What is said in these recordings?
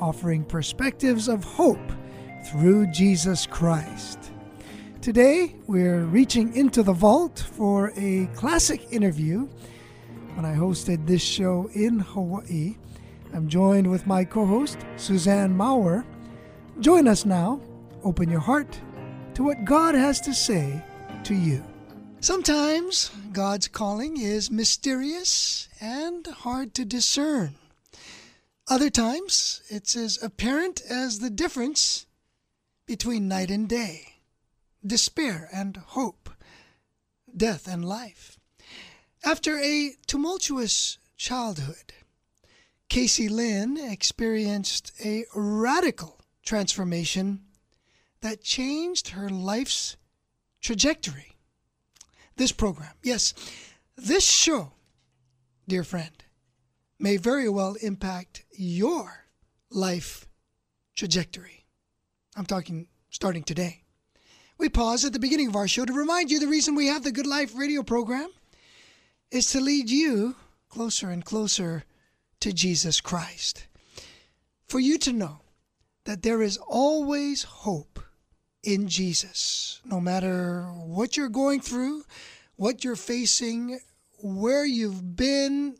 offering perspectives of hope through Jesus Christ. Today, we're reaching into the vault for a classic interview. When I hosted this show in Hawaii, I'm joined with my co host, Suzanne Maurer. Join us now. Open your heart to what God has to say to you. Sometimes God's calling is mysterious and hard to discern. Other times, it's as apparent as the difference between night and day, despair and hope, death and life. After a tumultuous childhood, Casey Lin experienced a radical transformation that changed her life's trajectory. This program, yes, this show, dear friend, may very well impact your life trajectory. I'm talking starting today. We pause at the beginning of our show to remind you the reason we have the Good Life radio program is to lead you closer and closer to Jesus Christ. For you to know that there is always hope in Jesus, no matter what you're going through, what you're facing, where you've been,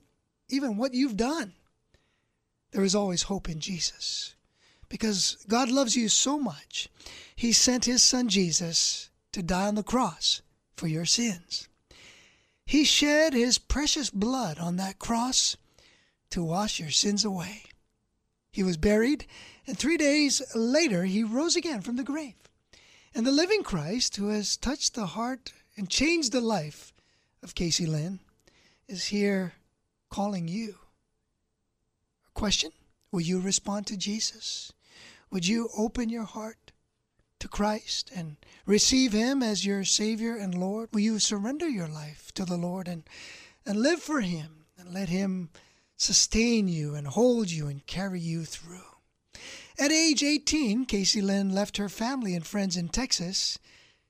even what you've done, there is always hope in Jesus. Because God loves you so much, He sent His Son Jesus to die on the cross for your sins. He shed His precious blood on that cross to wash your sins away. He was buried, and three days later, He rose again from the grave. And the living Christ, who has touched the heart and changed the life of Casey Lin, is here calling you. A question Will you respond to Jesus? Would you open your heart to Christ and receive Him as your Savior and Lord? Will you surrender your life to the Lord and, and live for Him and let Him sustain you and hold you and carry you through? At age 18, Casey Lin left her family and friends in Texas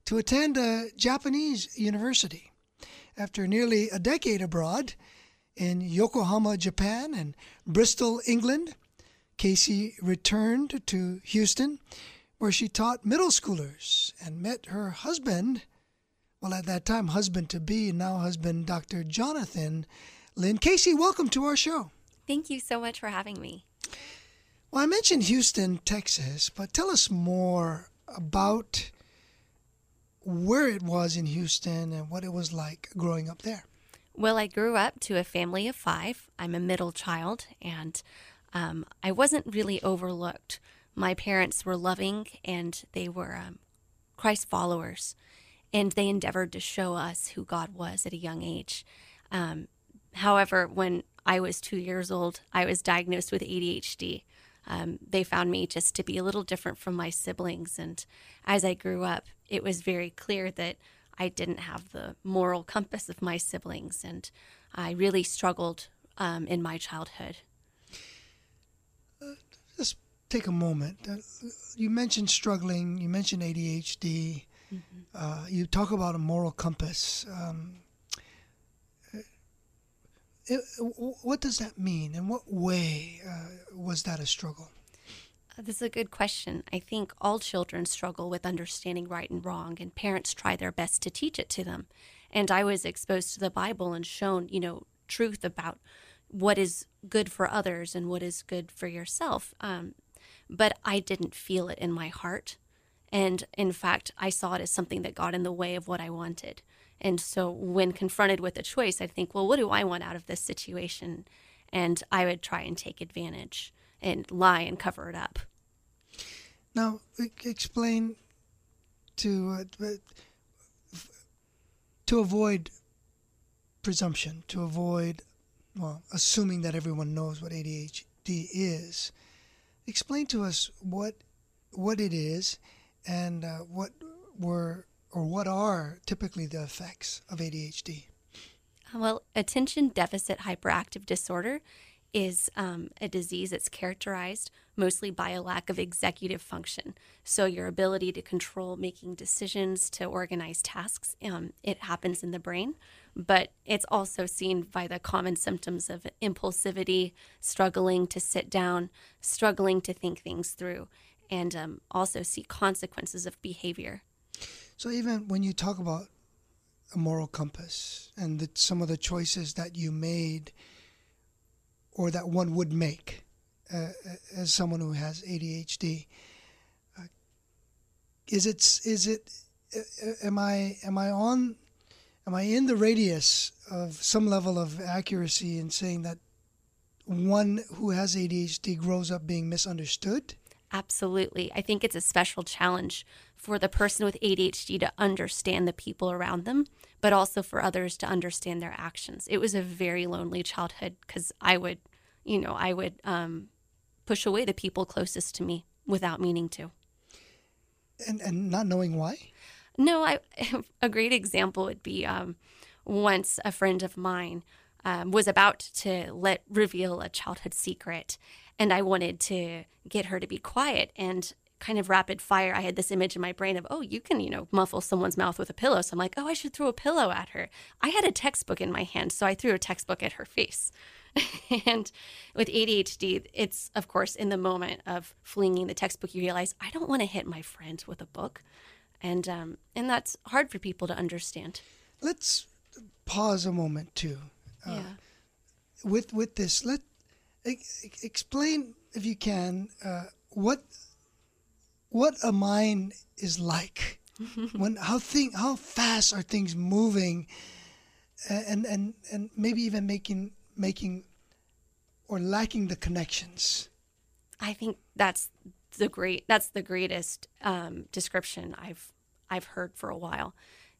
to attend a Japanese university. After nearly a decade abroad, in Yokohama, Japan, and Bristol, England. Casey returned to Houston, where she taught middle schoolers and met her husband, well, at that time, husband to be, now husband, Dr. Jonathan Lin. Casey, welcome to our show. Thank you so much for having me. Well, I mentioned Houston, Texas, but tell us more about where it was in Houston and what it was like growing up there. Well, I grew up to a family of five. I'm a middle child, and um, I wasn't really overlooked. My parents were loving and they were um, Christ followers, and they endeavored to show us who God was at a young age. Um, however, when I was two years old, I was diagnosed with ADHD. Um, they found me just to be a little different from my siblings. And as I grew up, it was very clear that I didn't have the moral compass of my siblings, and I really struggled um, in my childhood. Uh, just take a moment. Uh, you mentioned struggling. You mentioned ADHD. Mm-hmm. Uh, you talk about a moral compass. Um, it, what does that mean? In what way uh, was that a struggle? This is a good question. I think all children struggle with understanding right and wrong, and parents try their best to teach it to them. And I was exposed to the Bible and shown, you know, truth about what is good for others and what is good for yourself. Um, but I didn't feel it in my heart. And in fact, I saw it as something that got in the way of what I wanted. And so when confronted with a choice, I'd think, well, what do I want out of this situation? And I would try and take advantage and lie and cover it up. Now, explain to uh, to avoid presumption, to avoid well, assuming that everyone knows what ADHD is. explain to us what what it is and uh, what were or what are typically the effects of ADHD. Well, attention deficit hyperactive disorder is um, a disease that's characterized mostly by a lack of executive function. So, your ability to control making decisions, to organize tasks, um, it happens in the brain, but it's also seen by the common symptoms of impulsivity, struggling to sit down, struggling to think things through, and um, also see consequences of behavior. So, even when you talk about a moral compass and some of the choices that you made, or that one would make uh, as someone who has ADHD. Uh, is it is it uh, am I am I on am I in the radius of some level of accuracy in saying that one who has ADHD grows up being misunderstood? Absolutely. I think it's a special challenge for the person with ADHD to understand the people around them, but also for others to understand their actions. It was a very lonely childhood because I would, you know, I would um, push away the people closest to me without meaning to. And, and not knowing why? No, I, a great example would be um, once a friend of mine um, was about to let reveal a childhood secret, and I wanted to get her to be quiet. And kind of rapid fire, I had this image in my brain of, oh, you can, you know, muffle someone's mouth with a pillow. So I'm like, oh, I should throw a pillow at her. I had a textbook in my hand, so I threw a textbook at her face. and with ADHD, it's, of course, in the moment of flinging the textbook, you realize, I don't want to hit my friend with a book. And, um, and that's hard for people to understand. Let's pause a moment, too. Uh, yeah. With, with this, let explain, if you can, uh, what what a mind is like. When how thing how fast are things moving and and and maybe even making making or lacking the connections. I think that's the great that's the greatest um, description i've i've heard for a while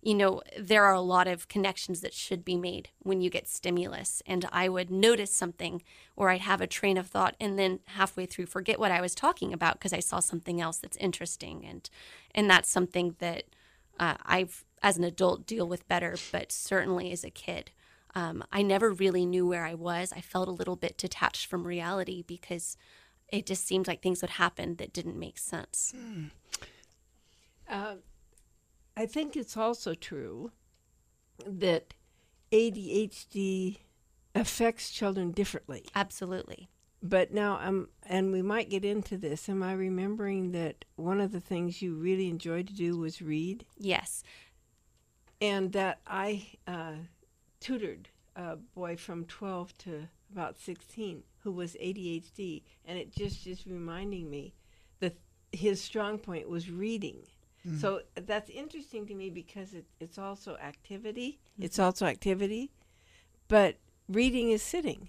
you know, there are a lot of connections that should be made when you get stimulus. And I would notice something or I'd have a train of thought and then halfway through forget what I was talking about because I saw something else that's interesting. And, and that's something that uh, I've, as an adult, deal with better, but certainly as a kid. Um, I never really knew where I was. I felt a little bit detached from reality because it just seemed like things would happen that didn't make sense. Hmm. Uh, I think it's also true that ADHD affects children differently. Absolutely. But now, um, and we might get into this. Am I remembering that one of the things you really enjoyed to do was read? Yes. And that I uh, tutored a boy from 12 to about 16 who was ADHD, and it just is reminding me that his strong point was reading Mm. So that's interesting to me because it, it's also activity. Mm-hmm. It's also activity, but reading is sitting.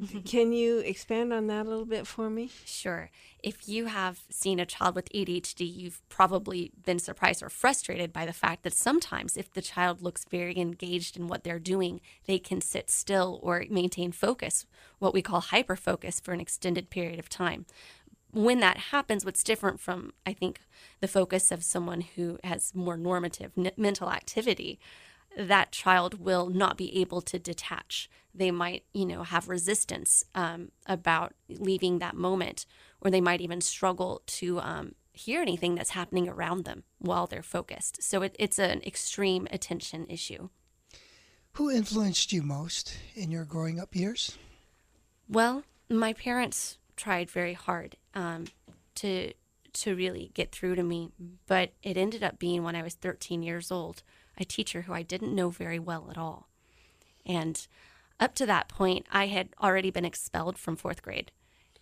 Can you expand on that a little bit for me? Sure. If you have seen a child with ADHD, you've probably been surprised or frustrated by the fact that sometimes, if the child looks very engaged in what they're doing, they can sit still or maintain focus, what we call hyper focus, for an extended period of time when that happens, what's different from, I think, the focus of someone who has more normative n- mental activity, that child will not be able to detach. They might, you know, have resistance um, about leaving that moment, or they might even struggle to um, hear anything that's happening around them while they're focused. So it, it's an extreme attention issue. Who influenced you most in your growing up years? Well, my parents tried very hard um, to to really get through to me, but it ended up being when I was 13 years old, a teacher who I didn't know very well at all. And up to that point, I had already been expelled from fourth grade,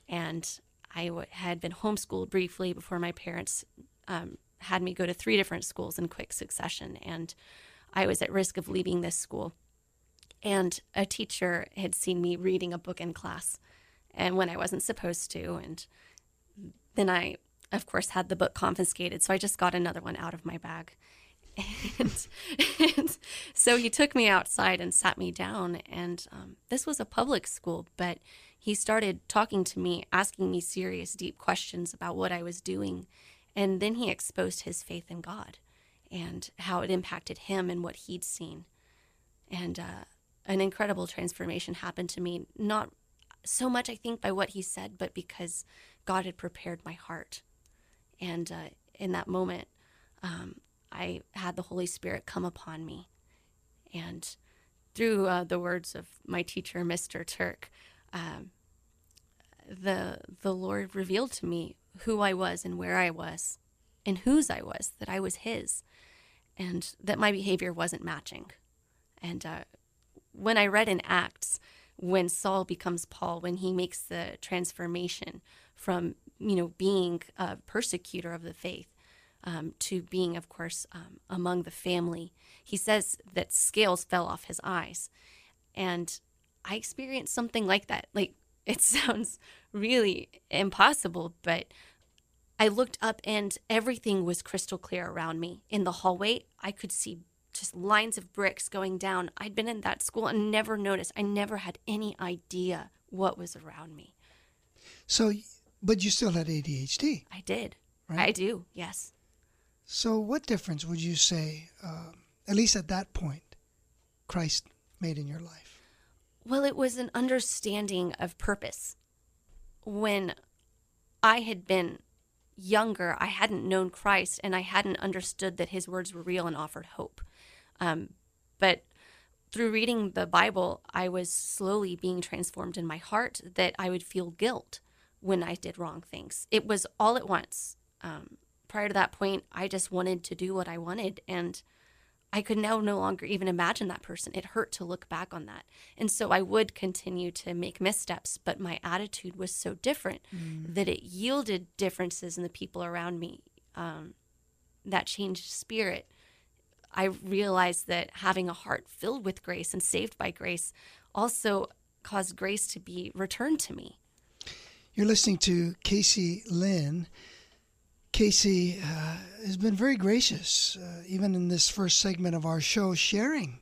and I w- had been homeschooled briefly before my parents um, had me go to three different schools in quick succession, and I was at risk of leaving this school. And a teacher had seen me reading a book in class and when I wasn't supposed to. And then I, of course, had the book confiscated. So I just got another one out of my bag. And, and so he took me outside and sat me down. And um, this was a public school, but he started talking to me, asking me serious, deep questions about what I was doing. And then he exposed his faith in God and how it impacted him and what he'd seen. And uh, an incredible transformation happened to me, not so much, I think, by what he said, but because God had prepared my heart. And uh, in that moment, um, I had the Holy Spirit come upon me. And through uh, the words of my teacher, Mr. Turk, um, the the Lord revealed to me who I was and where I was, and whose I was, that I was His, and that my behavior wasn't matching. And uh, when I read in Acts, when Saul becomes Paul, when he makes the transformation from you know being a persecutor of the faith um, to being, of course, um, among the family, he says that scales fell off his eyes, and I experienced something like that. Like it sounds really impossible, but I looked up and everything was crystal clear around me. In the hallway, I could see just lines of bricks going down. I'd been in that school and never noticed. I never had any idea what was around me. So, but you still had ADHD. I did. Right? I do, yes. So, what difference would you say, um, at least at that point, Christ made in your life? Well, it was an understanding of purpose. When I had been younger, I hadn't known Christ and I hadn't understood that his words were real and offered hope. Um, but through reading the Bible, I was slowly being transformed in my heart that I would feel guilt when I did wrong things. It was all at once. Um, prior to that point, I just wanted to do what I wanted. And I could now no longer even imagine that person. It hurt to look back on that. And so I would continue to make missteps, but my attitude was so different mm. that it yielded differences in the people around me. Um, that changed spirit. I realized that having a heart filled with grace and saved by grace also caused grace to be returned to me. You're listening to Casey Lin. Casey uh, has been very gracious, uh, even in this first segment of our show, sharing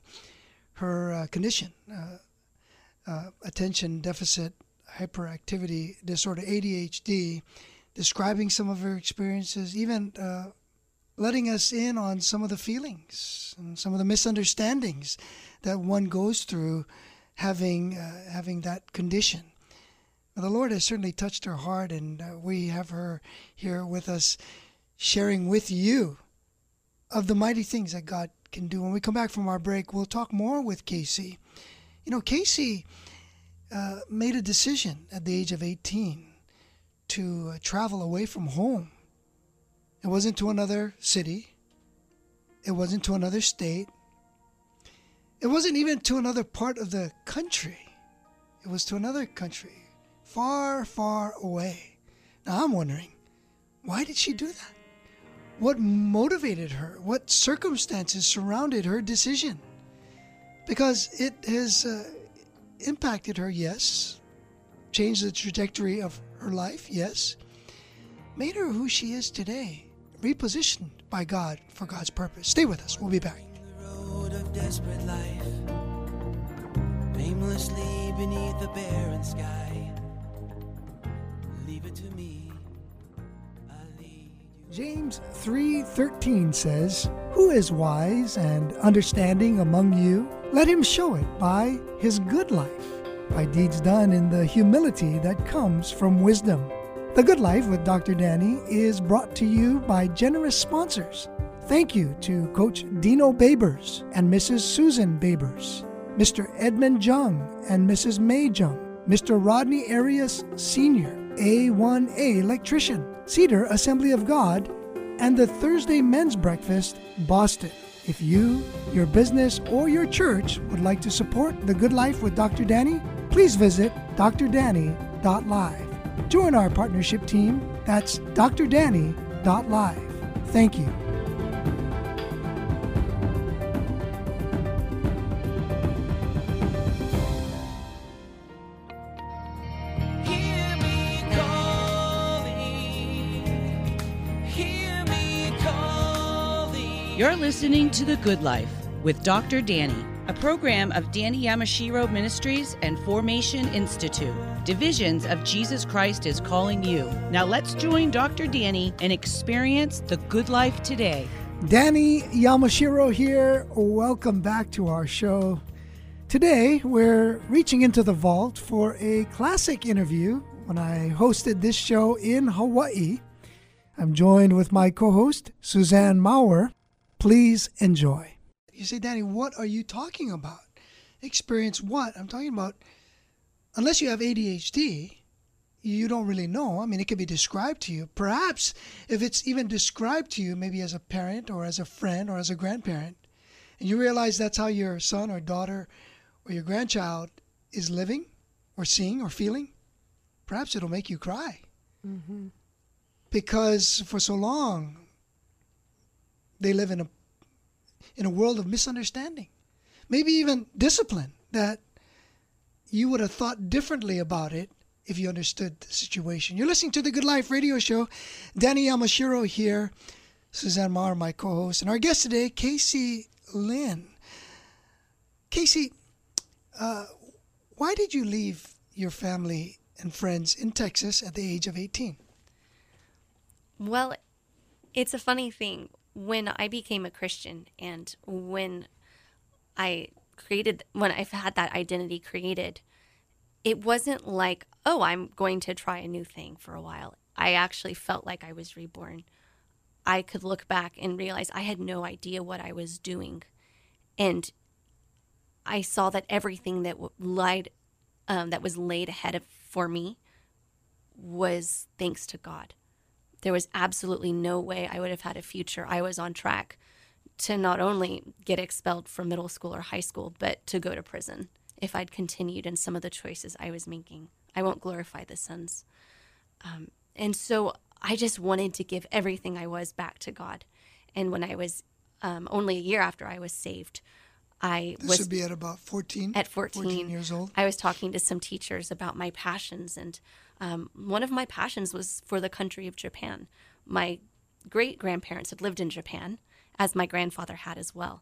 her uh, condition uh, uh, attention deficit hyperactivity disorder, ADHD, describing some of her experiences, even uh, letting us in on some of the feelings and some of the misunderstandings that one goes through having, having that condition the Lord has certainly touched her heart, and uh, we have her here with us, sharing with you of the mighty things that God can do. When we come back from our break, we'll talk more with Casey. You know, Casey uh, made a decision at the age of 18 to uh, travel away from home. It wasn't to another city, it wasn't to another state, it wasn't even to another part of the country. It was to another country far, far away. Now I'm wondering, why did she do that? What motivated her? What circumstances surrounded her decision? Because it has uh, impacted her, yes. Changed the trajectory of her life, yes. Made her who she is today. Repositioned by God for God's purpose. Stay with us. We'll be back. aimlessly beneath the barren sky. James 3:13 says, "Who is wise and understanding among you? Let him show it by his good life, by deeds done in the humility that comes from wisdom." The Good Life with Dr. Danny is brought to you by generous sponsors. Thank you to Coach Dino Babers and Mrs. Susan Babers, Mr. Edmund Jung and Mrs. May Jung, Mr. Rodney Arias Sr., A1A electrician, Cedar Assembly of God, and the Thursday Men's Breakfast, Boston. If you, your business, or your church would like to support The Good Life with Dr. Danny, please visit drdanny.live. Join our partnership team. That's drdanny.live. Thank you. You're listening to The Good Life with Dr. Danny. A program of Danny Yamashiro Ministries and Formation Institute. Divisions of Jesus Christ is calling you. Now let's join Dr. Danny and experience the good life today. Danny Yamashiro here. Welcome back to our show. Today, we're reaching into the vault for a classic interview when I hosted this show in Hawaii. I'm joined with my co host, Suzanne Maurer. Please enjoy. You say, Danny, what are you talking about? Experience what? I'm talking about, unless you have ADHD, you don't really know. I mean, it could be described to you. Perhaps if it's even described to you, maybe as a parent or as a friend or as a grandparent, and you realize that's how your son or daughter or your grandchild is living or seeing or feeling, perhaps it'll make you cry. Mm-hmm. Because for so long, they live in a in a world of misunderstanding, maybe even discipline that you would have thought differently about it if you understood the situation. You're listening to the Good Life radio show. Danny Yamashiro here, Suzanne Maurer, my co host, and our guest today, Casey Lin. Casey, uh, why did you leave your family and friends in Texas at the age of 18? Well, it's a funny thing when I became a Christian and when I created, when I've had that identity created, it wasn't like, oh, I'm going to try a new thing for a while. I actually felt like I was reborn. I could look back and realize I had no idea what I was doing. And I saw that everything that lied, um, that was laid ahead of, for me was thanks to God there was absolutely no way I would have had a future. I was on track to not only get expelled from middle school or high school, but to go to prison if I'd continued in some of the choices I was making. I won't glorify the sins. Um, and so I just wanted to give everything I was back to God. And when I was um, only a year after I was saved, I this was would be at about 14 at 14, 14 years old. I was talking to some teachers about my passions and um, one of my passions was for the country of Japan. My great grandparents had lived in Japan, as my grandfather had as well.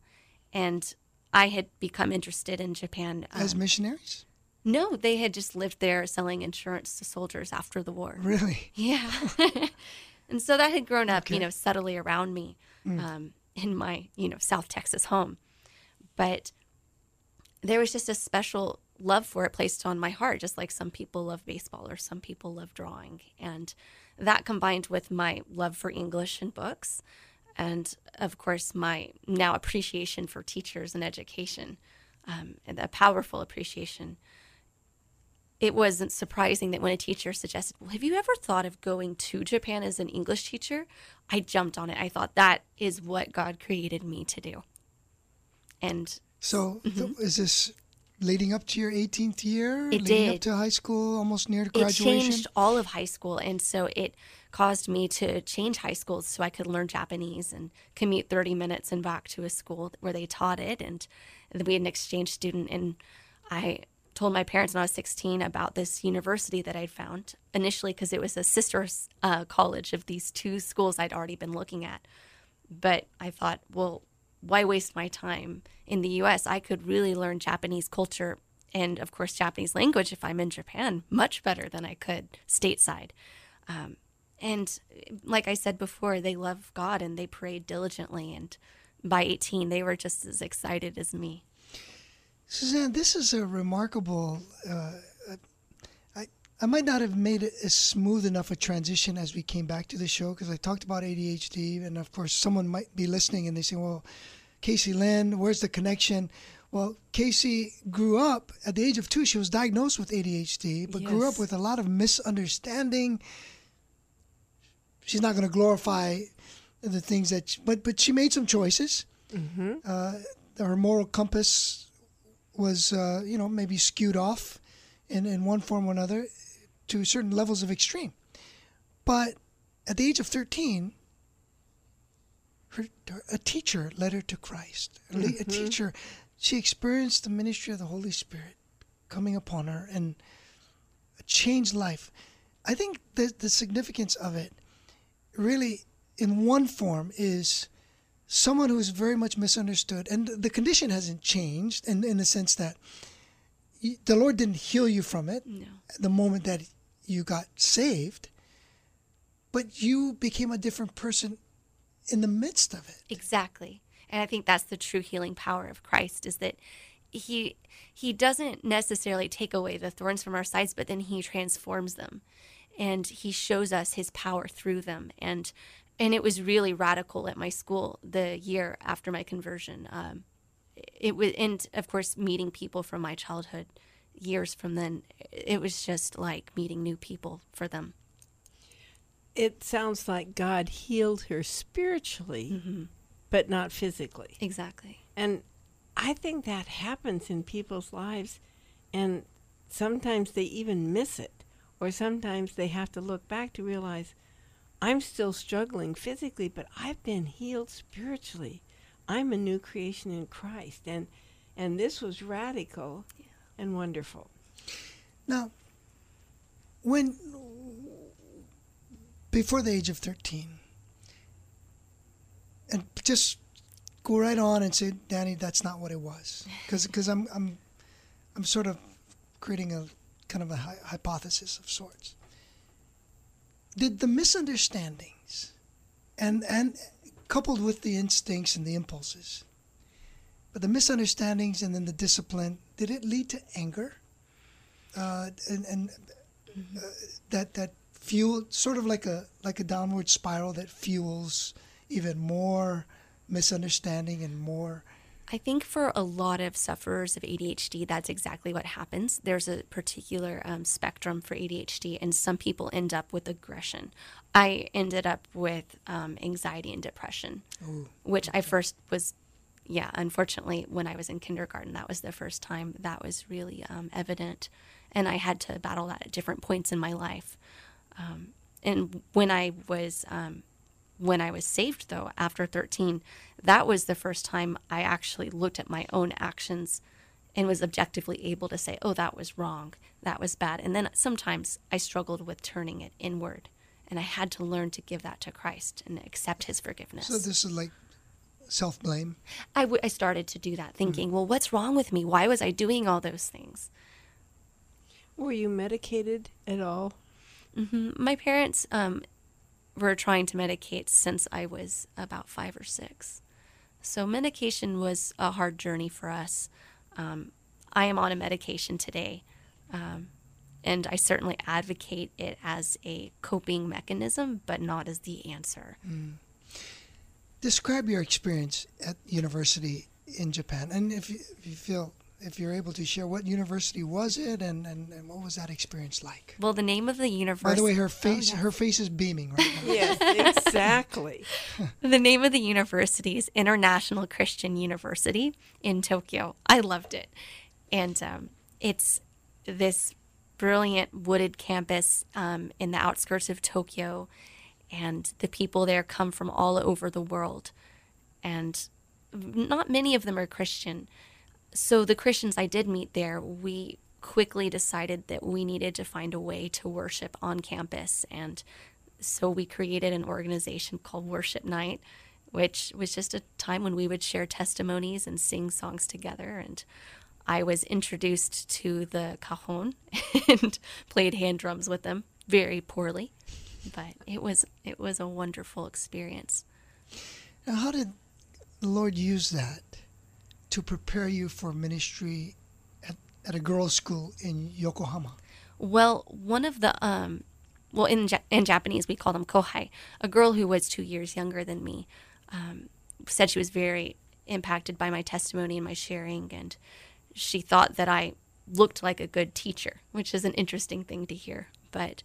And I had become interested in Japan. Um, as missionaries? No, they had just lived there selling insurance to soldiers after the war. Really? Yeah. and so that had grown up, okay. you know, subtly around me mm. um, in my, you know, South Texas home. But there was just a special love for it placed on my heart, just like some people love baseball or some people love drawing. And that combined with my love for English and books, and of course, my now appreciation for teachers and education, um, and a powerful appreciation. It wasn't surprising that when a teacher suggested, Well, have you ever thought of going to Japan as an English teacher? I jumped on it. I thought that is what God created me to do. And so, mm-hmm. is this leading up to your 18th year? It leading did. up to high school, almost near graduation? It changed all of high school. And so it caused me to change high schools so I could learn Japanese and commute 30 minutes and back to a school where they taught it. And we had an exchange student. And I told my parents when I was 16 about this university that I'd found initially because it was a sister uh, college of these two schools I'd already been looking at. But I thought, well, why waste my time in the US? I could really learn Japanese culture and, of course, Japanese language if I'm in Japan much better than I could stateside. Um, and like I said before, they love God and they prayed diligently. And by 18, they were just as excited as me. Suzanne, this is a remarkable. Uh, I might not have made it as smooth enough a transition as we came back to the show because I talked about ADHD, and of course, someone might be listening and they say, "Well, Casey Lin, where's the connection? Well, Casey grew up at the age of two. She was diagnosed with ADHD, but yes. grew up with a lot of misunderstanding. She's not going to glorify the things that, she, but but she made some choices. Mm-hmm. Uh, her moral compass was, uh, you know, maybe skewed off in in one form or another to certain levels of extreme. But at the age of thirteen, her, a teacher led her to Christ. Mm-hmm. A teacher, she experienced the ministry of the Holy Spirit coming upon her and a changed life. I think the, the significance of it really, in one form, is someone who's very much misunderstood, and the condition hasn't changed in, in the sense that the Lord didn't heal you from it No. the moment that you got saved, but you became a different person in the midst of it. Exactly. And I think that's the true healing power of Christ is that he he doesn't necessarily take away the thorns from our sides, but then he transforms them. And he shows us his power through them. And and it was really radical at my school the year after my conversion. Um, it was and of course meeting people from my childhood years from then it was just like meeting new people for them. It sounds like God healed her spiritually, mm-hmm. but not physically. exactly. And I think that happens in people's lives, and sometimes they even miss it, or sometimes they have to look back to realize I'm still struggling physically, but I've been healed spiritually. I'm a new creation in Christ, and and this was radical and wonderful. Now, when before the age of 13, and just go right on and say, Danny, that's not what it was, because I'm I'm I'm sort of creating a kind of a hy- hypothesis of sorts. Did the misunderstandings, and and coupled with the instincts and the impulses, but the misunderstandings and then the discipline, did it lead to anger? uh, and, and uh, that that fuel sort of like a like a downward spiral that fuels even more misunderstanding and more I think for a lot of sufferers of ADHD, that's exactly what happens. There's a particular um, spectrum for ADHD, and some people end up with aggression. I ended up with um, anxiety and depression, which I first was, yeah, unfortunately, when I was in kindergarten, that was the first time that was really um, evident. And I had to battle that at different points in my life. Um, and when I was um, when I was saved, though, after 13, that was the first time I actually looked at my own actions and was objectively able to say, oh, that was wrong. That was bad. And then sometimes I struggled with turning it inward. And I had to learn to give that to Christ and accept his forgiveness. so this is like self blame I, w- I started to do that, thinking, well, what's wrong with me? Why was I doing all those things? Were you medicated at all? hmm My parents um, were trying to medicate since I was about five or six. So medication was a hard journey for us. Um, I am on a medication today, um, and I certainly advocate it as a coping mechanism, but not as the answer. Describe your experience at university in japan and if you, if you feel if you're able to share what university was it and, and, and what was that experience like Well, the name of the university. by the way her face her face is beaming right now Yes, exactly. The name of the university is International Christian University in Tokyo. I loved it. And um, it's this brilliant wooded campus um, in the outskirts of Tokyo. And the people there come from all over the world. And not many of them are Christian. So the Christians I did meet there, we quickly decided that we needed to find a way to worship on campus. And so we created an organization called Worship Night, which was just a time when we would share testimonies and sing songs together. And I was introduced to the cajon and played hand drums with them very poorly, but it was it was a wonderful experience. now how did the lord use that to prepare you for ministry at, at a girls school in yokohama Well, one of the um, well in ja- in Japanese we call them kohai. A girl who was two years younger than me um, said she was very impacted by my testimony and my sharing, and she thought that I looked like a good teacher, which is an interesting thing to hear. But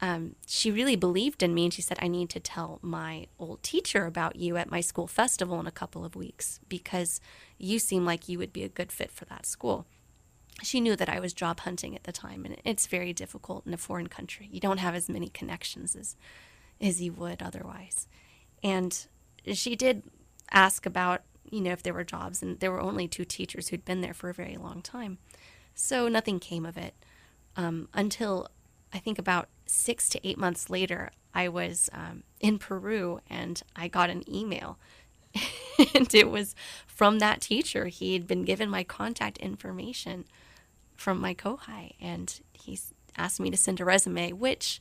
um, she really believed in me, and she said, "I need to tell my old teacher about you at my school festival in a couple of weeks because you seem like you would be a good fit for that school." she knew that I was job hunting at the time, and it's very difficult in a foreign country. You don't have as many connections as as you would otherwise. And she did ask about, you know, if there were jobs, and there were only two teachers who'd been there for a very long time. So nothing came of it um, until I think about six to eight months later. I was um, in Peru, and I got an email and it was from that teacher. He had been given my contact information from my Kohai, and he asked me to send a resume, which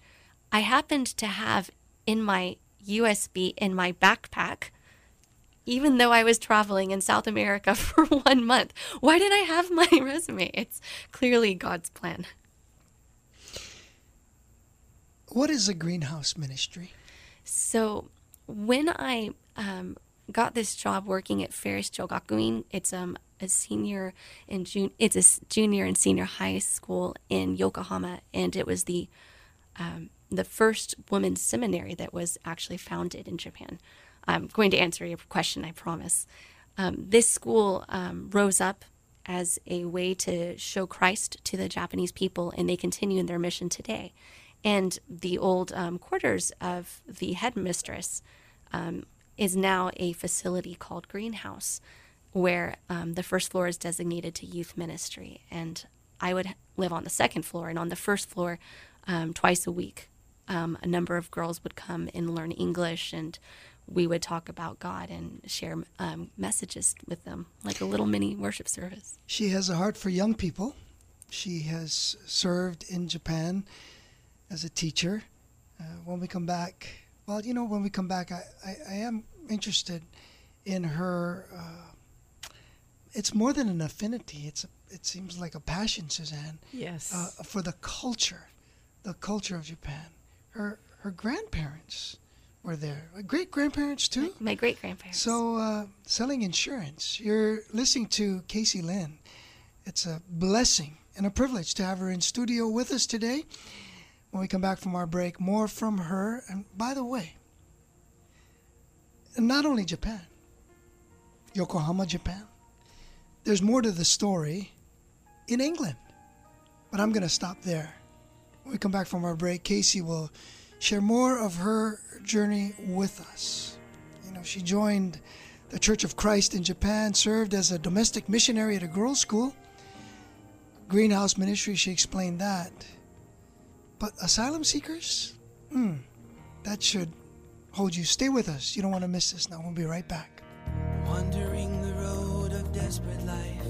I happened to have in my USB in my backpack even though I was traveling in South America for one month. Why did I have my resume? It's clearly God's plan. What is a greenhouse ministry? So, when I um, got this job working at Ferris Jogakuin, it's um, a senior and it's a junior and senior high school in Yokohama, and it was the um, the first women's seminary that was actually founded in Japan. I'm going to answer your question, I promise. Um, this school um, rose up as a way to show Christ to the Japanese people, and they continue in their mission today. And the old um, quarters of the headmistress um, is now a facility called Greenhouse, where um, the first floor is designated to youth ministry. And I would live on the second floor, and on the first floor, um, twice a week, a number of girls would come and learn English and we would talk about God and share um, messages with them, like a little mini worship service. She has a heart for young people. She has served in Japan as a teacher. Uh, when we come back, well, you know, when we come back, I, I, I am interested in her. Uh, it's more than an affinity. It's a, it seems like a passion, Suzanne. Yes. Uh, for the culture, the culture of Japan. Her her grandparents were there. Great grandparents too. My, my great grandparents. So uh, selling insurance. You're listening to Casey Lin. It's a blessing and a privilege to have her in studio with us today. When we come back from our break, more from her. And by the way, not only Japan, Yokohama, Japan. There's more to the story in England. But I'm going to stop there. When we come back from our break, Casey will share more of her journey with us. You know, she joined the Church of Christ in Japan, served as a domestic missionary at a girls' school. Greenhouse Ministry, she explained that. But asylum seekers? Hmm, that should hold you. Stay with us. You don't want to miss this now. We'll be right back. Wandering the road of desperate life,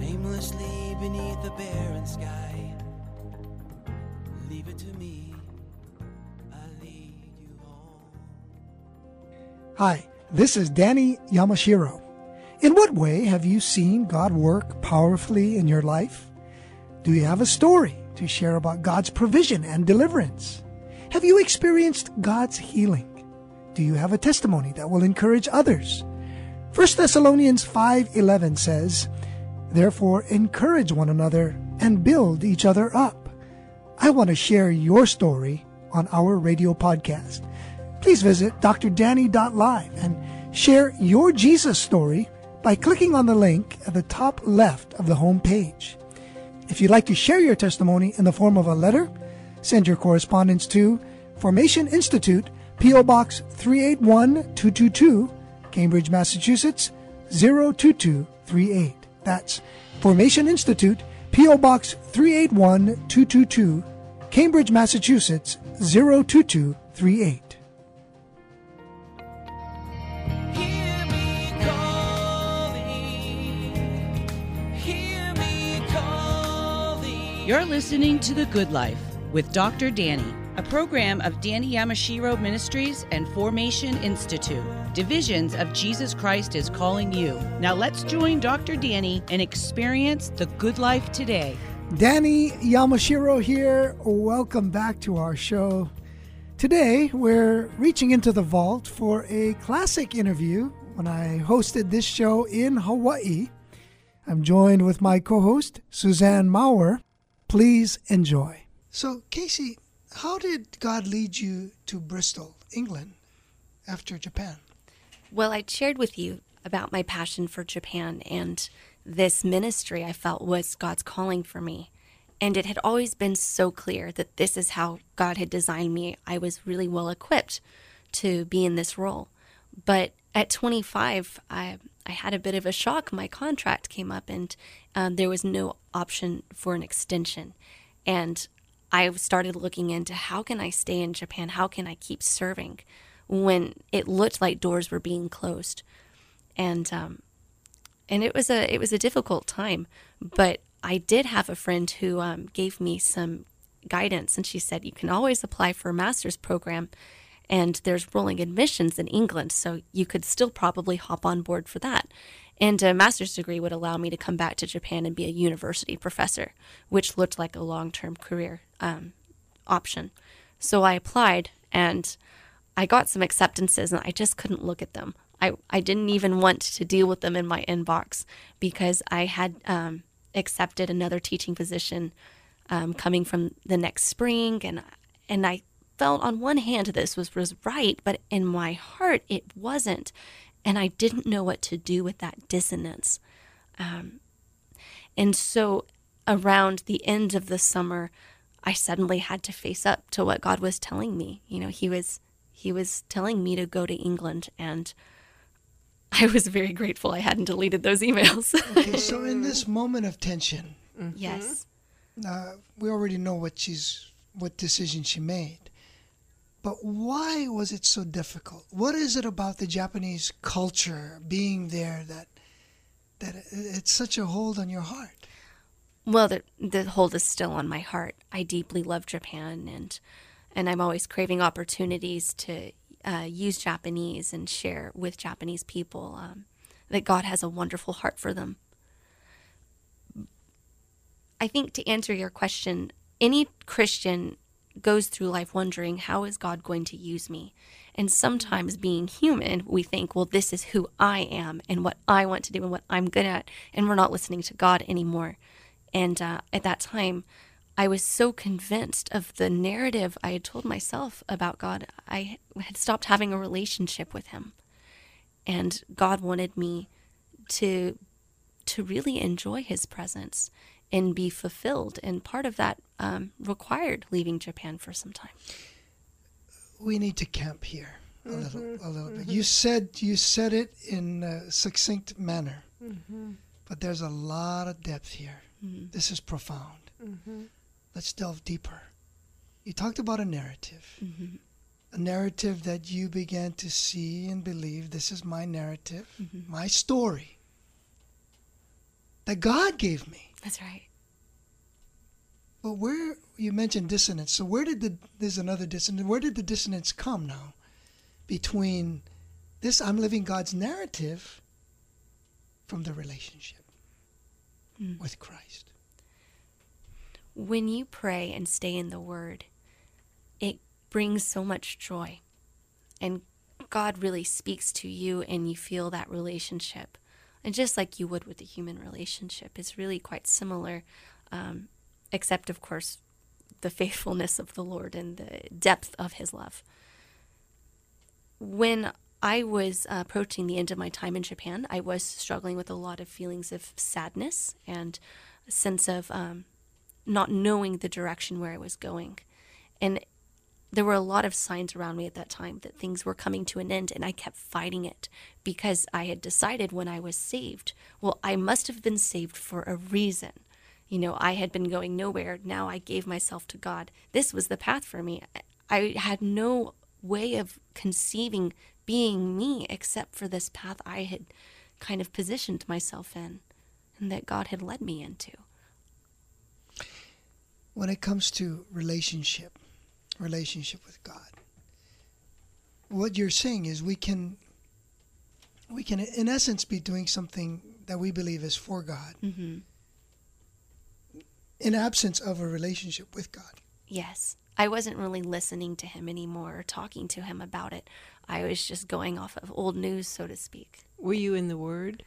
aimlessly beneath a barren sky. Leave it to me. Hi, this is Danny Yamashiro. In what way have you seen God work powerfully in your life? Do you have a story to share about God's provision and deliverance? Have you experienced God's healing? Do you have a testimony that will encourage others? 1 Thessalonians 5:11 says, "Therefore encourage one another and build each other up." I want to share your story on our radio podcast please visit drdanny.live and share your Jesus story by clicking on the link at the top left of the home page. If you'd like to share your testimony in the form of a letter, send your correspondence to Formation Institute, P.O. Box 381222, Cambridge, Massachusetts 02238. That's Formation Institute, P.O. Box 381222, Cambridge, Massachusetts 02238. You're listening to The Good Life with Dr. Danny, a program of Danny Yamashiro Ministries and Formation Institute. Divisions of Jesus Christ is calling you. Now let's join Dr. Danny and experience the good life today. Danny Yamashiro here. Welcome back to our show. Today, we're reaching into the vault for a classic interview when I hosted this show in Hawaii. I'm joined with my co host, Suzanne Maurer. Please enjoy. So, Casey, how did God lead you to Bristol, England, after Japan? Well, I shared with you about my passion for Japan and this ministry I felt was God's calling for me. And it had always been so clear that this is how God had designed me. I was really well equipped to be in this role. But at 25, I, I had a bit of a shock. My contract came up and um, there was no option for an extension. And I started looking into how can I stay in Japan? How can I keep serving when it looked like doors were being closed, and um, and it was a it was a difficult time. But I did have a friend who um, gave me some guidance, and she said you can always apply for a master's program, and there's rolling admissions in England, so you could still probably hop on board for that. And a master's degree would allow me to come back to Japan and be a university professor, which looked like a long term career um, option. So I applied and I got some acceptances and I just couldn't look at them. I, I didn't even want to deal with them in my inbox because I had um, accepted another teaching position um, coming from the next spring and and I felt on one hand this was was right, but in my heart it wasn't and I didn't know what to do with that dissonance. Um, and so, around the end of the summer, I suddenly had to face up to what God was telling me. You know, He was He was telling me to go to England, and I was very grateful I hadn't deleted those emails. Okay, so in this moment of tension, yes. uh, we already know what she's what decision she made. But why was it so difficult? What is it about the Japanese culture being there that that it's such a hold on your heart? Well, the the hold is still on my heart. I deeply love Japan, and and I'm always craving opportunities to uh, use Japanese and share with Japanese people um, that God has a wonderful heart for them. I think to answer your question, any Christian goes through life wondering how is God going to use me? And sometimes being human, we think, well, this is who I am and what I want to do and what I'm good at, and we're not listening to God anymore. And uh, at that time, I was so convinced of the narrative I had told myself about God. I had stopped having a relationship with Him, and God wanted me to to really enjoy His presence and be fulfilled. And part of that um, required leaving Japan for some time. We need to camp here a little, a mm-hmm. little bit. Mm-hmm. You said you said it in a succinct manner, mm-hmm. but there's a lot of depth here. This is profound. Let's delve deeper. You talked about a narrative, a narrative that you began to see and believe. This is my narrative, my story that God gave me. That's right. But where you mentioned dissonance, so where did the there's another dissonance? Where did the dissonance come now between this I'm living God's narrative from the relationship with Christ? When you pray and stay in the Word, it brings so much joy. And God really speaks to you, and you feel that relationship. And just like you would with a human relationship, it's really quite similar, um, except, of course, the faithfulness of the Lord and the depth of His love. When I was approaching the end of my time in Japan, I was struggling with a lot of feelings of sadness and a sense of um, not knowing the direction where I was going. And there were a lot of signs around me at that time that things were coming to an end, and I kept fighting it because I had decided when I was saved, well, I must have been saved for a reason. You know, I had been going nowhere. Now I gave myself to God. This was the path for me. I had no way of conceiving being me except for this path I had kind of positioned myself in and that God had led me into. When it comes to relationship, relationship with God, what you're saying is we can we can in essence be doing something that we believe is for God Mm-hmm. In absence of a relationship with God. Yes. I wasn't really listening to him anymore or talking to him about it. I was just going off of old news, so to speak. Were you in the Word?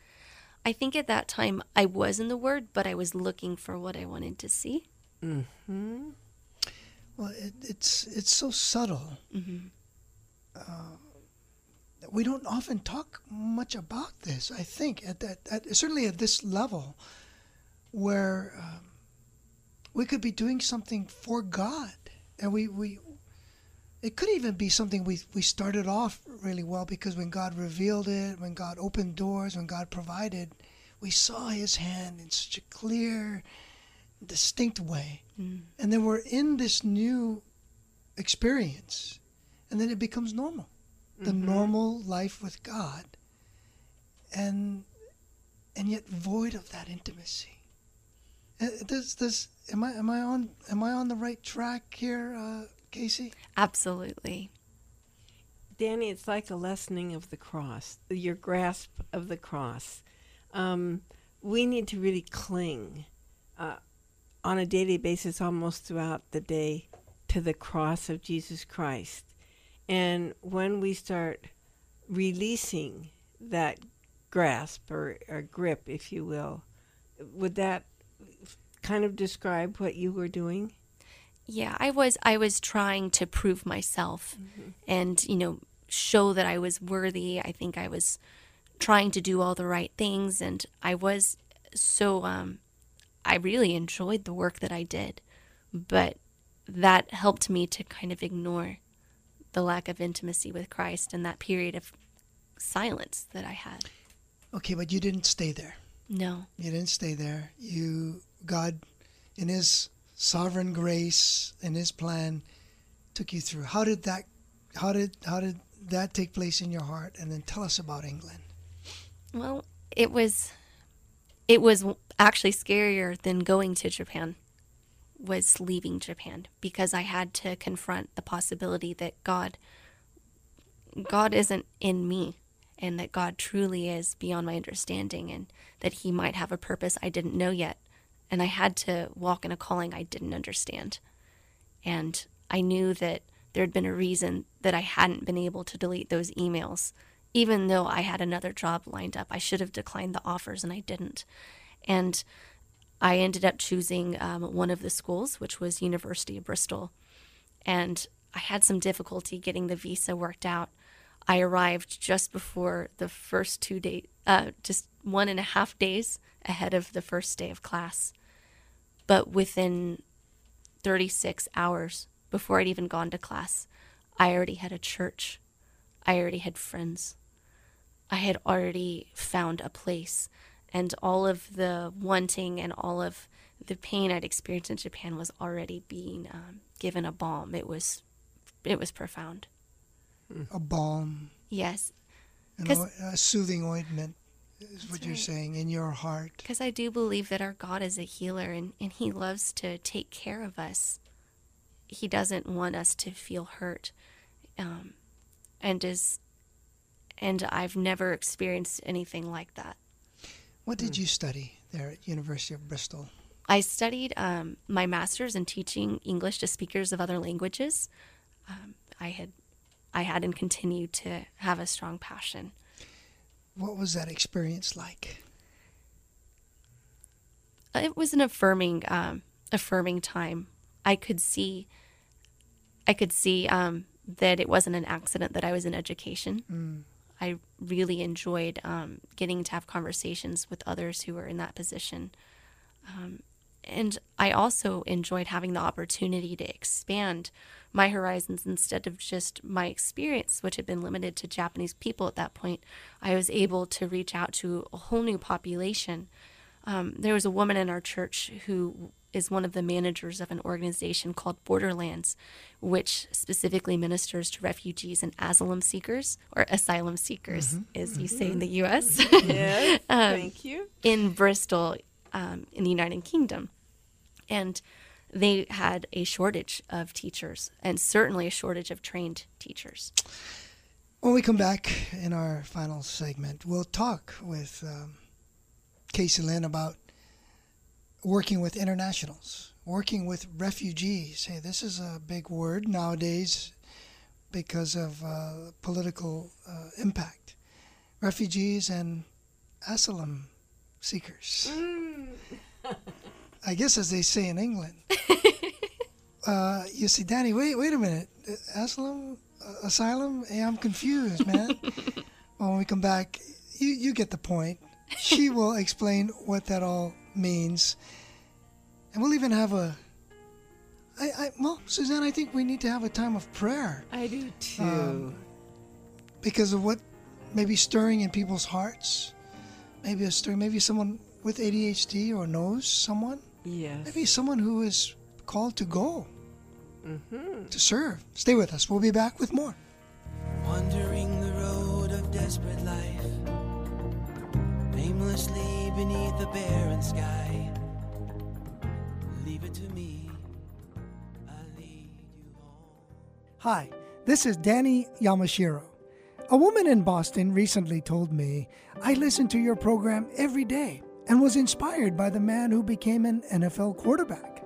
I think at that time I was in the Word, but I was looking for what I wanted to see. Mm-hmm. Well, it, it's it's so subtle. Mm-hmm. Uh, we don't often talk much about this. I think at that, at, certainly at this level, where um, we could be doing something for God, and we we. It could even be something we, we started off really well because when God revealed it, when God opened doors, when God provided, we saw His hand in such a clear, distinct way. Mm. And then we're in this new experience, and then it becomes normal. the normal life with God, and and yet void of that intimacy. Uh, does am I am I on am I on the right track here, uh, Casey? Absolutely. Danny, it's like a lessening of the cross, your grasp of the cross. Um, we need to really cling uh, on a daily basis, almost throughout the day, to the cross of Jesus Christ. And when we start releasing that grasp or, or grip, if you will, would that kind of describe what you were doing? Yeah, I was I was trying to prove myself and, you know, show that I was worthy. I think I was trying to do all the right things and I was so um I really enjoyed the work that I did. But that helped me to kind of ignore the lack of intimacy with Christ and that period of silence that I had. Okay, but you didn't stay there. No. You didn't stay there. You God, in His sovereign grace, and His plan, took you through. How did that? How did how did that take place in your heart? And then tell us about England. Well, it was it was actually scarier than going to Japan was leaving Japan because I had to confront the possibility that God God isn't in me and that God truly is beyond my understanding and that he might have a purpose I didn't know yet and I had to walk in a calling I didn't understand. And I knew that there had been a reason that I hadn't been able to delete those emails even though I had another job lined up. I should have declined the offers and I didn't. And I ended up choosing um, one of the schools, which was University of Bristol. And I had some difficulty getting the visa worked out. I arrived just before the first two days, uh, just one and a half days ahead of the first day of class. But within 36 hours before I'd even gone to class, I already had a church. I already had friends. I had already found a place. And all of the wanting and all of the pain I'd experienced in Japan was already being um, given a balm. It was, it was profound. A balm, Yes, an a soothing ointment, is what That's you're saying in your heart. because I do believe that our God is a healer and, and He loves to take care of us. He doesn't want us to feel hurt, um, and is, and I've never experienced anything like that. What did you study there at University of Bristol? I studied um, my master's in teaching English to speakers of other languages. Um, I had, I had and continue to have a strong passion. What was that experience like? It was an affirming, um, affirming time. I could see, I could see um, that it wasn't an accident that I was in education. I really enjoyed um, getting to have conversations with others who were in that position. Um, and I also enjoyed having the opportunity to expand my horizons instead of just my experience, which had been limited to Japanese people at that point. I was able to reach out to a whole new population. Um, there was a woman in our church who is one of the managers of an organization called Borderlands, which specifically ministers to refugees and asylum seekers, or asylum seekers, as you say in the U.S. Yes, thank you. in Bristol, um, in the United Kingdom, and they had a shortage of teachers, and certainly a shortage of trained teachers. When we come back in our final segment, we'll talk with um, Casey Lin about working with internationals, working with refugees. Hey, this is a big word nowadays because of uh, political uh, impact. Refugees and asylum seekers. I guess as they say in England. Uh, you see, Danny, wait, wait a minute. Asylum, uh, asylum? Hey, I'm confused, man. well, when we come back, you, you get the point. She will explain what that all means. And we'll even have a. I, I, well, Suzanne, I think we need to have a time of prayer I do too. Um, because of what may be stirring in people's hearts. Maybe a stir, maybe someone with ADHD or knows someone. yes. Maybe someone who is called to go Mm-hmm. to serve. Stay with us. We'll be back with more. Wandering the road of desperate life, aimlessly beneath the barren sky. Leave it to me, I'll lead you home. Hi, this is Danny Yamashiro. A woman in Boston recently told me, I listen to your program every day and was inspired by the man who became an NFL quarterback.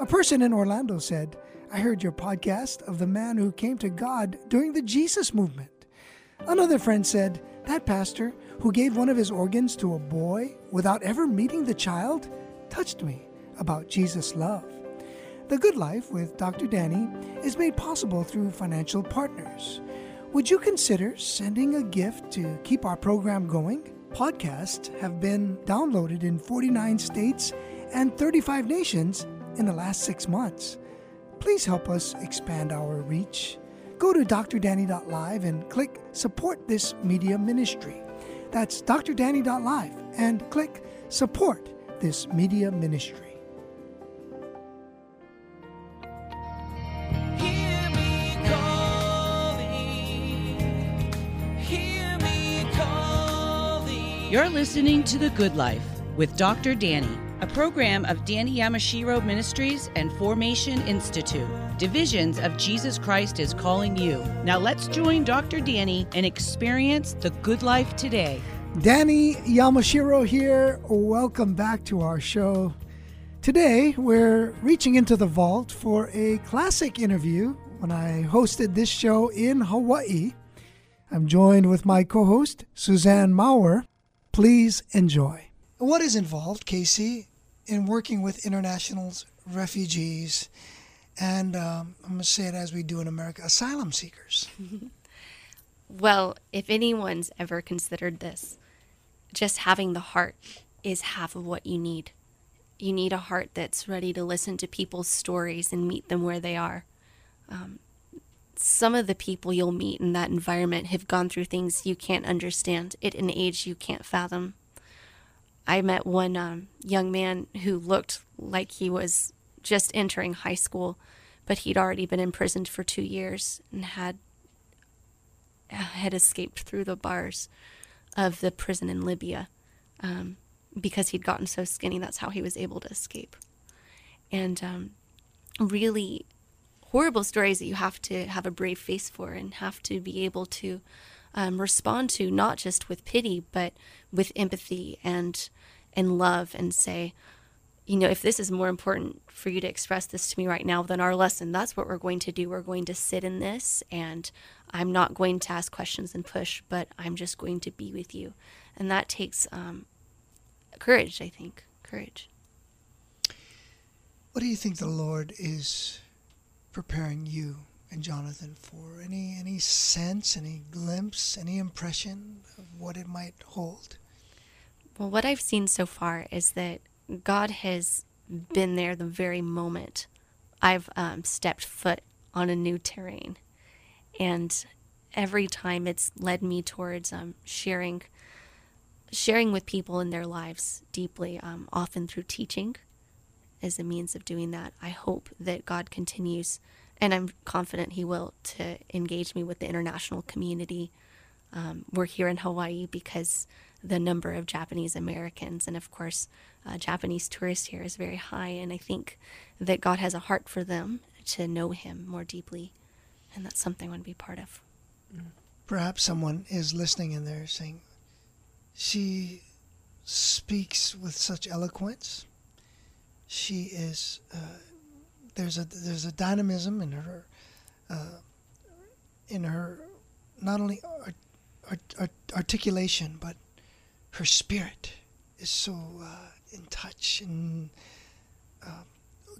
A person in Orlando said, I heard your podcast of the man who came to God during the Jesus movement. Another friend said, That pastor who gave one of his organs to a boy without ever meeting the child touched me about Jesus' love. The Good Life with Dr. Danny is made possible through financial partners. Would you consider sending a gift to keep our program going? Podcasts have been downloaded in 49 states and 35 nations in the last six months. Please help us expand our reach. Go to drdanny.live and click Support This Media Ministry. That's drdanny.live and click Support This Media Ministry. Hear me calling, hear me calling. You're listening to The Good Life with Dr. Danny, a program of Danny Yamashiro Ministries and Formation Institute. Divisions of Jesus Christ is calling you. Now let's join Dr. Danny and experience the good life today. Danny Yamashiro here. Welcome back to our show. Today, we're reaching into the vault for a classic interview when I hosted this show in Hawaii. I'm joined with my co host, Suzanne Maurer. Please enjoy. What is involved, Casey, in working with international refugees and um, I'm going to say it as we do in America asylum seekers? Well, if anyone's ever considered this, just having the heart is half of what you need. You need a heart that's ready to listen to people's stories and meet them where they are. Um, some of the people you'll meet in that environment have gone through things you can't understand at an age you can't fathom. I met one um, young man who looked like he was just entering high school, but he'd already been imprisoned for two years and had had escaped through the bars of the prison in Libya um, because he'd gotten so skinny. That's how he was able to escape. And um, really horrible stories that you have to have a brave face for and have to be able to um, respond to, not just with pity, but with empathy and and love, and say, you know, if this is more important for you to express this to me right now than our lesson, that's what we're going to do. We're going to sit in this, and I'm not going to ask questions and push, but I'm just going to be with you. And that takes um, courage, I think. Courage. What do you think the Lord is preparing you and Jonathan for? Any any sense, any glimpse, any impression of what it might hold? Well, what I've seen so far is that God has been there the very moment I've um, stepped foot on a new terrain. And every time it's led me towards um, sharing sharing with people in their lives deeply, um, often through teaching as a means of doing that. I hope that God continues, and I'm confident He will, to engage me with the international community. Um, we're here in Hawaii because the number of Japanese Americans and, of course, uh, Japanese tourists here is very high. And I think that God has a heart for them to know Him more deeply. And that's something I want to be part of. Perhaps someone is listening and they're saying, she speaks with such eloquence. She is uh, there's a there's a dynamism in her uh, in her not only art, art, art, articulation but her spirit is so uh, in touch and uh,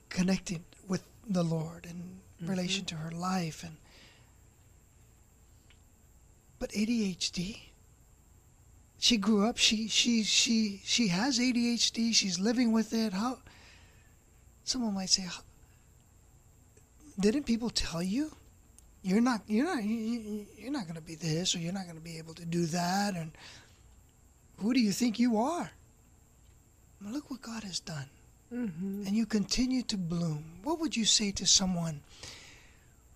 connected with the Lord in relation to her life and but ADHD she grew up she she she she has ADHD she's living with it. How someone might say "How- didn't people tell you you're not you're not you- you- you're not going to be this or you're not going to be able to do that and who do you think you are? Well, look what God has done. And you continue to bloom. What would you say to someone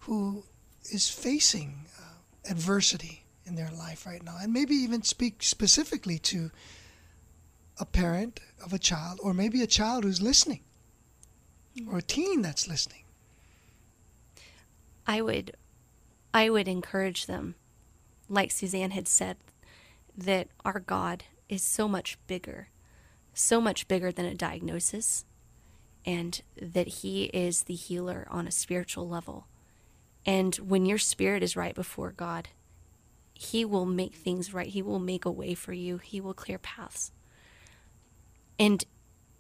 who is facing uh, adversity in their life right now, and maybe even speak specifically to a parent of a child, or maybe a child who's listening, or a teen that's listening. I would I would encourage them, like Suzanne had said, that our God is so much bigger, so much bigger than a diagnosis, and that He is the healer on a spiritual level. And when your spirit is right before God, He will make things right. He will make a way for you, He will clear paths. And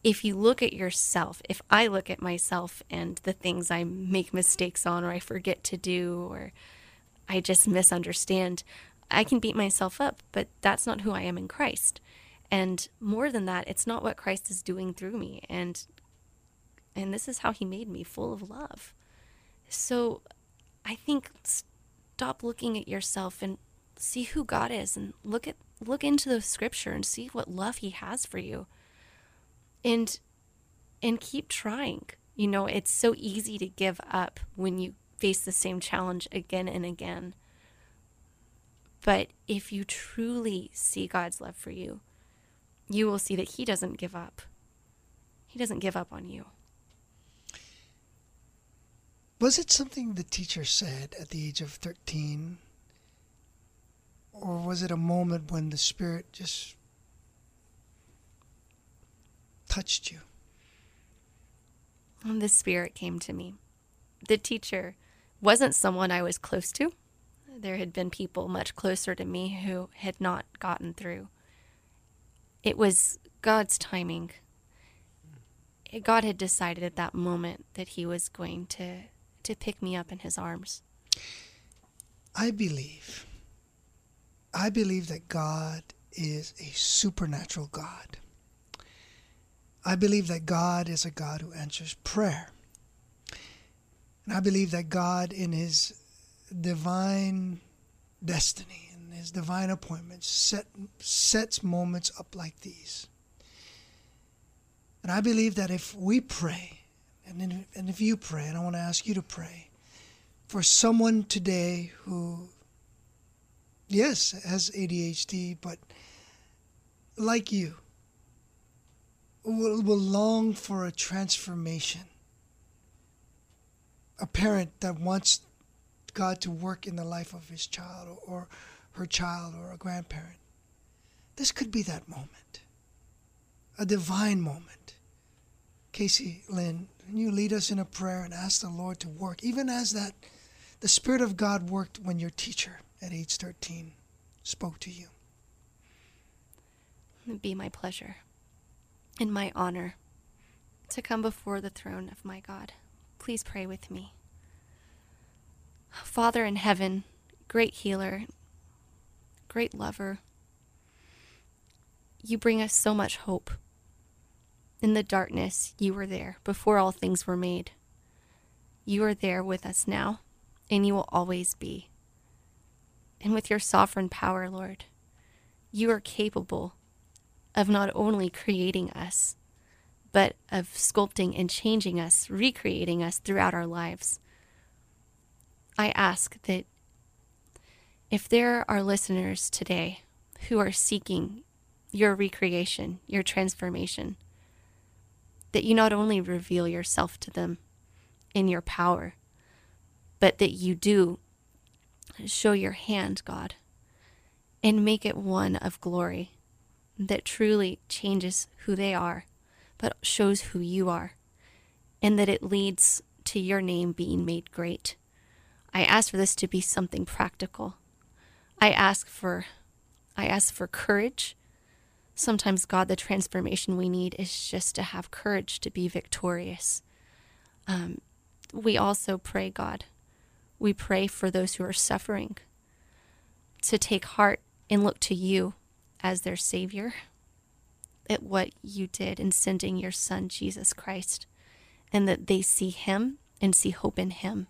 if you look at yourself, if I look at myself and the things I make mistakes on or I forget to do or I just misunderstand, I can beat myself up, but that's not who I am in Christ. And more than that, it's not what Christ is doing through me. And and this is how he made me full of love. So I think stop looking at yourself and see who God is and look at look into the scripture and see what love he has for you and and keep trying. You know it's so easy to give up when you face the same challenge again and again. But if you truly see God's love for you you will see that he doesn't give up. He doesn't give up on you. Was it something the teacher said at the age of 13 or was it a moment when the spirit just touched you? the Spirit came to me. The teacher wasn't someone I was close to. There had been people much closer to me who had not gotten through. It was God's timing. God had decided at that moment that He was going to, to pick me up in His arms. I believe, I believe that God is a supernatural God. I believe that God is a God who answers prayer. And I believe that God, in His divine destiny and His divine appointments, set, sets moments up like these. And I believe that if we pray, and, and if you pray, and I want to ask you to pray, for someone today who, yes, has ADHD, but like you, will, will long for a transformation. A parent that wants God to work in the life of his child or, or her child or a grandparent. This could be that moment, a divine moment. Casey Lin, can you lead us in a prayer and ask the Lord to work, even as that the Spirit of God worked when your teacher at age 13 spoke to you? It'd be my pleasure in my honor to come before the throne of my God. Please pray with me. Father in heaven, great healer, great lover, you bring us so much hope. In the darkness, you were there before all things were made. You are there with us now, and you will always be. And with your sovereign power, Lord, you are capable of not only creating us, but of sculpting and changing us, recreating us throughout our lives. I ask that if there are listeners today who are seeking your recreation, your transformation, that you not only reveal yourself to them in your power, but that you do show your hand, God, and make it one of glory that truly changes who they are, but shows who you are, and that it leads to your name being made great. I ask for this to be something practical. I ask for I ask for courage. Sometimes God the transformation we need is just to have courage to be victorious. Um, we also pray God. We pray for those who are suffering to take heart and look to you as their Savior, at what you did in sending your Son, Jesus Christ, and that they see Him and see hope in Him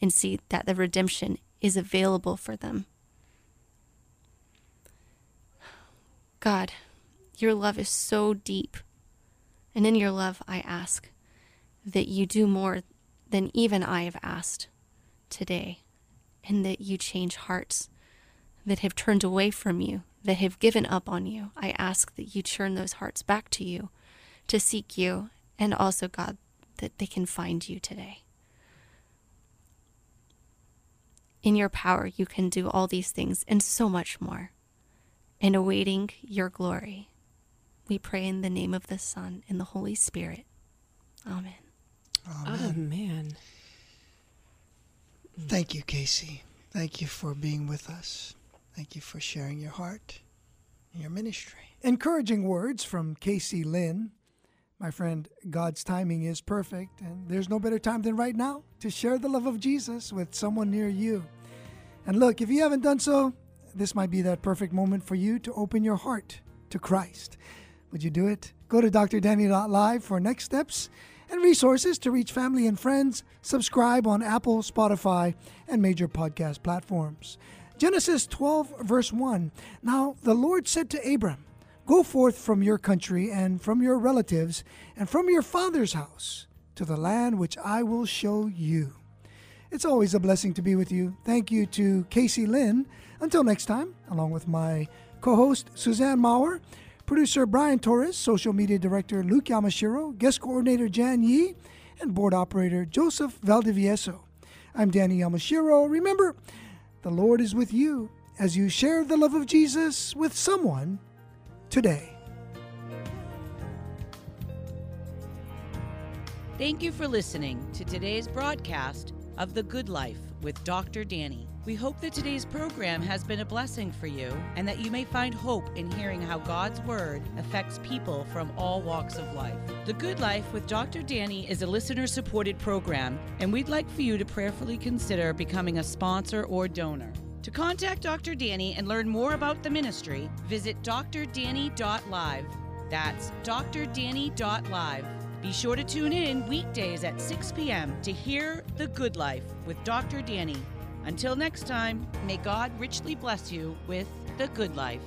and see that the redemption is available for them. God, your love is so deep. And in your love, I ask that you do more than even I have asked today and that you change hearts that have turned away from you, that have given up on you. I ask that you turn those hearts back to you to seek you, and also, God, that they can find you today. In your power, you can do all these things and so much more. And awaiting your glory, we pray in the name of the Son and the Holy Spirit. Amen. Amen. Amen. Thank you, Casey. Thank you for being with us. Thank you for sharing your heart and your ministry. Encouraging words from Casey Lin. My friend, God's timing is perfect, and there's no better time than right now to share the love of Jesus with someone near you. And look, if you haven't done so, this might be that perfect moment for you to open your heart to Christ. Would you do it? Go to drdanny.live for next steps and resources to reach family and friends. Subscribe on Apple, Spotify, and major podcast platforms. Genesis 12, verse 1. Now the Lord said to Abram, Go forth from your country and from your relatives and from your father's house to the land which I will show you. It's always a blessing to be with you. Thank you to Casey Lin. Until next time, along with my co host Suzanne Maurer, producer Brian Torres, social media director Luke Yamashiro, guest coordinator Jan Yi, and board operator Joseph Valdivieso. I'm Danny Yamashiro. Remember, the Lord is with you as you share the love of Jesus with someone today. Thank you for listening to today's broadcast of The Good Life with Dr. Danny. We hope that today's program has been a blessing for you and that you may find hope in hearing how God's Word affects people from all walks of life. The Good Life with Dr. Danny is a listener supported program, and we'd like for you to prayerfully consider becoming a sponsor or donor. To contact Dr. Danny and learn more about the ministry, visit drdanny.live. That's drdanny.live. Be sure to tune in weekdays at 6 p.m. to hear The Good Life with Dr. Danny. Until next time, may God richly bless you with The Good Life.